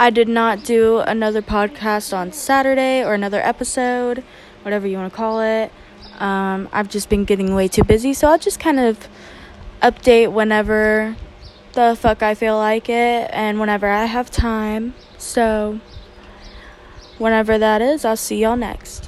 I did not do another podcast on Saturday or another episode, whatever you want to call it. Um, I've just been getting way too busy, so I'll just kind of update whenever the fuck I feel like it and whenever I have time. So, whenever that is, I'll see y'all next.